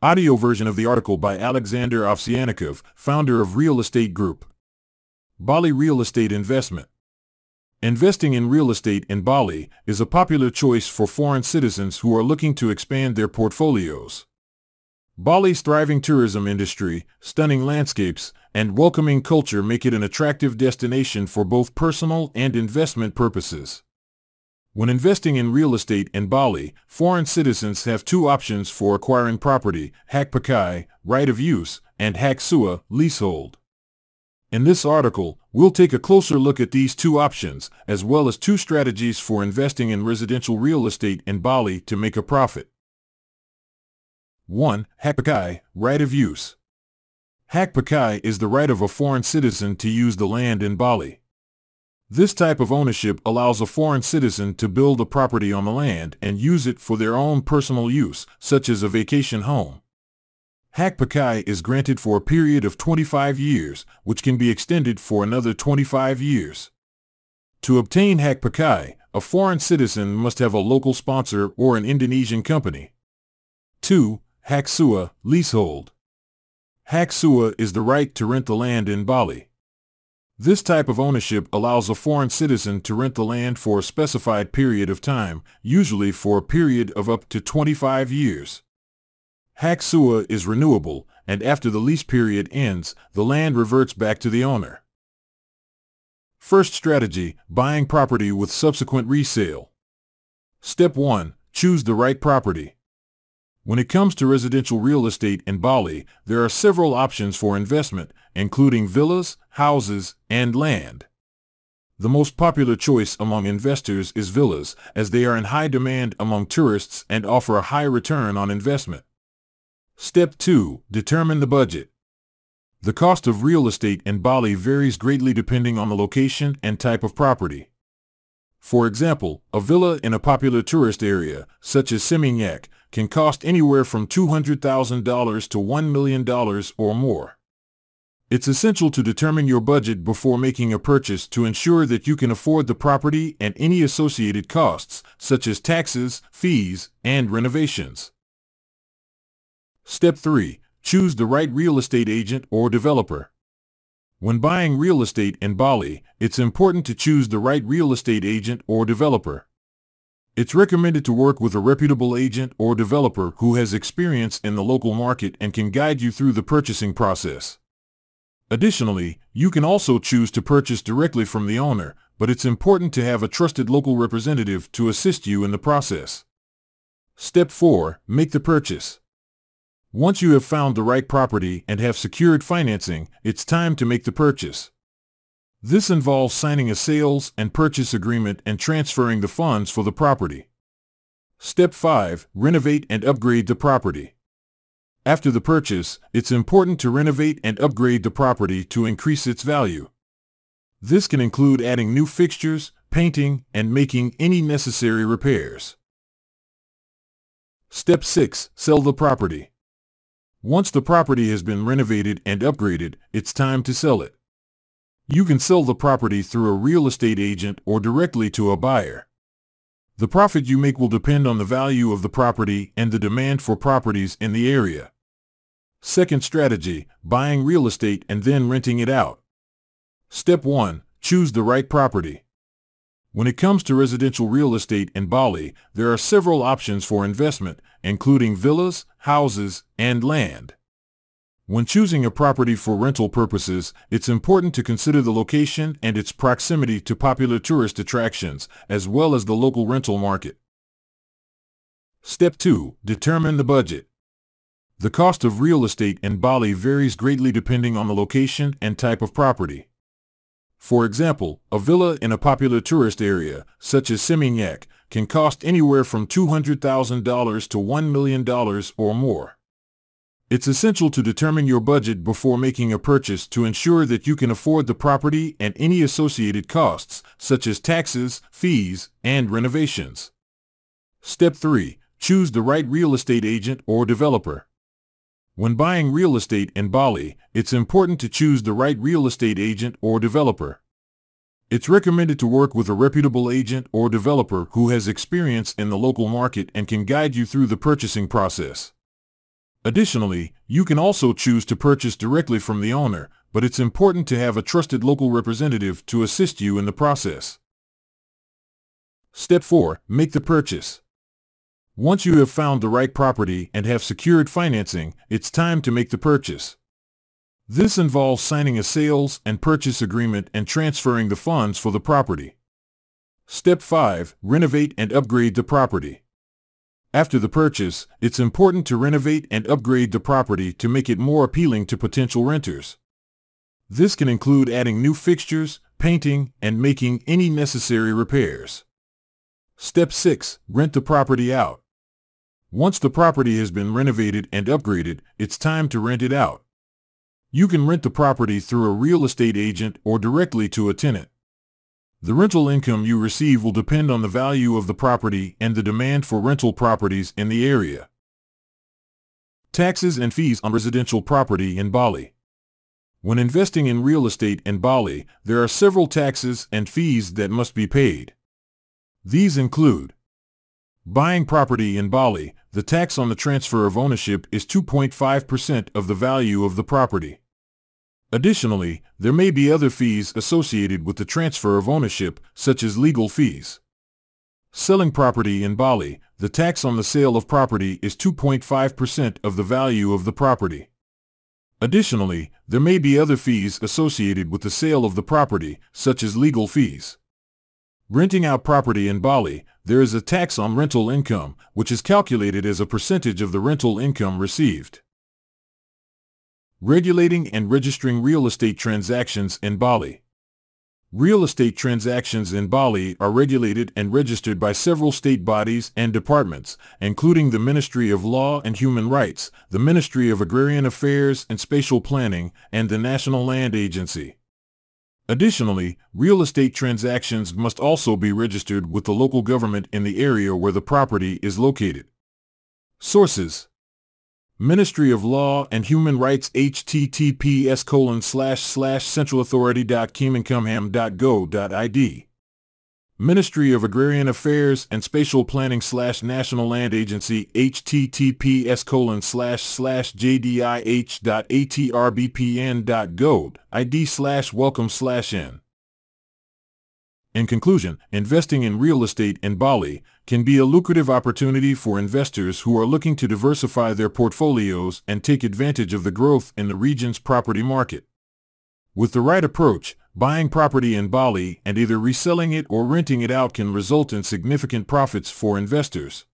Audio version of the article by Alexander Ovsyannikov, founder of Real Estate Group. Bali Real Estate Investment. Investing in real estate in Bali is a popular choice for foreign citizens who are looking to expand their portfolios. Bali's thriving tourism industry, stunning landscapes, and welcoming culture make it an attractive destination for both personal and investment purposes. When investing in real estate in Bali, foreign citizens have two options for acquiring property, hak pakai, right of use, and hak sewa, leasehold. In this article, we'll take a closer look at these two options, as well as two strategies for investing in residential real estate in Bali to make a profit. 1. Hak pakai, right of use. Hak pakai is the right of a foreign citizen to use the land in Bali. This type of ownership allows a foreign citizen to build a property on the land and use it for their own personal use, such as a vacation home. Hak Pakai is granted for a period of 25 years, which can be extended for another 25 years. To obtain Hak Pakai, a foreign citizen must have a local sponsor or an Indonesian company. 2. Hak Sewa, leasehold. Hak Sewa is the right to rent the land in Bali. This type of ownership allows a foreign citizen to rent the land for a specified period of time, usually for a period of up to 25 years. Hak Sewa is renewable, and after the lease period ends, the land reverts back to the owner. First strategy, buying property with subsequent resale. Step 1. Choose the right property. When it comes to residential real estate in Bali, there are several options for investment, including villas, houses, and land. The most popular choice among investors is villas, as they are in high demand among tourists and offer a high return on investment. Step 2. Determine the budget. The cost of real estate in Bali varies greatly depending on the location and type of property. For example, a villa in a popular tourist area, such as Seminyak, can cost anywhere from $200,000 to $1 million or more. It's essential to determine your budget before making a purchase to ensure that you can afford the property and any associated costs, such as taxes, fees, and renovations. Step 3. Choose the right real estate agent or developer. When buying real estate in Bali, it's important to choose the right real estate agent or developer. It's recommended to work with a reputable agent or developer who has experience in the local market and can guide you through the purchasing process. Additionally, you can also choose to purchase directly from the owner, but it's important to have a trusted local representative to assist you in the process. Step 4. Make the purchase. Once you have found the right property and have secured financing, it's time to make the purchase. This involves signing a sales and purchase agreement and transferring the funds for the property. Step 5. Renovate and upgrade the property. After the purchase, it's important to renovate and upgrade the property to increase its value. This can include adding new fixtures, painting, and making any necessary repairs. Step 6. Sell the property. Once the property has been renovated and upgraded, it's time to sell it. You can sell the property through a real estate agent or directly to a buyer. The profit you make will depend on the value of the property and the demand for properties in the area. Second strategy, buying real estate and then renting it out. Step 1. Choose the right property. When it comes to residential real estate in Bali, there are several options for investment, including villas, houses, and land. When choosing a property for rental purposes, it's important to consider the location and its proximity to popular tourist attractions, as well as the local rental market. Step 2. Determine the budget. The cost of real estate in Bali varies greatly depending on the location and type of property. For example, a villa in a popular tourist area, such as Seminyak, can cost anywhere from $200,000 to $1 million or more. It's essential to determine your budget before making a purchase to ensure that you can afford the property and any associated costs, such as taxes, fees, and renovations. Step 3. Choose the right real estate agent or developer. When buying real estate in Bali, it's important to choose the right real estate agent or developer. It's recommended to work with a reputable agent or developer who has experience in the local market and can guide you through the purchasing process. Additionally, you can also choose to purchase directly from the owner, but it's important to have a trusted local representative to assist you in the process. Step 4. Make the purchase. Once you have found the right property and have secured financing, it's time to make the purchase. This involves signing a sales and purchase agreement and transferring the funds for the property. Step 5. Renovate and upgrade the property. After the purchase, it's important to renovate and upgrade the property to make it more appealing to potential renters. This can include adding new fixtures, painting, and making any necessary repairs. Step 6. Rent the property out. Once the property has been renovated and upgraded, it's time to rent it out. You can rent the property through a real estate agent or directly to a tenant. The rental income you receive will depend on the value of the property and the demand for rental properties in the area. Taxes and fees on residential property in Bali. When investing in real estate in Bali, there are several taxes and fees that must be paid. These include Buying property in Bali, the tax on the transfer of ownership is 2.5% of the value of the property. Additionally, there may be other fees associated with the transfer of ownership, such as legal fees. Selling property in Bali, the tax on the sale of property is 2.5% of the value of the property. Additionally, there may be other fees associated with the sale of the property, such as legal fees. Renting out property in Bali, there is a tax on rental income, which is calculated as a percentage of the rental income received. Regulating and registering real estate transactions in Bali. Real estate transactions in Bali are regulated and registered by several state bodies and departments, including the Ministry of Law and Human Rights, the Ministry of Agrarian Affairs and Spatial Planning, and the National Land Agency. Additionally, real estate transactions must also be registered with the local government in the area where the property is located. Sources Ministry of Law and Human Rights https colon slash slash centralauthority.kemenkumham.go.id Ministry of Agrarian Affairs and Spatial Planning slash National Land Agency https colon slash slash jdih.atrbpn.gov.id slash welcome slash n in conclusion, investing in real estate in Bali can be a lucrative opportunity for investors who are looking to diversify their portfolios and take advantage of the growth in the region's property market. With the right approach, buying property in Bali and either reselling it or renting it out can result in significant profits for investors.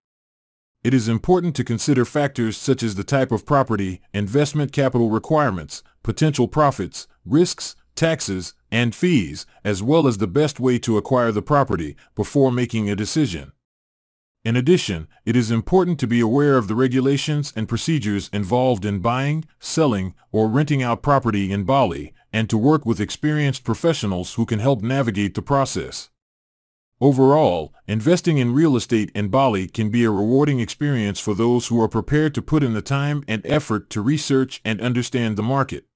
It is important to consider factors such as the type of property, investment capital requirements, potential profits, risks, taxes, and fees, as well as the best way to acquire the property before making a decision. In addition, it is important to be aware of the regulations and procedures involved in buying, selling, or renting out property in Bali, and to work with experienced professionals who can help navigate the process. Overall, investing in real estate in Bali can be a rewarding experience for those who are prepared to put in the time and effort to research and understand the market.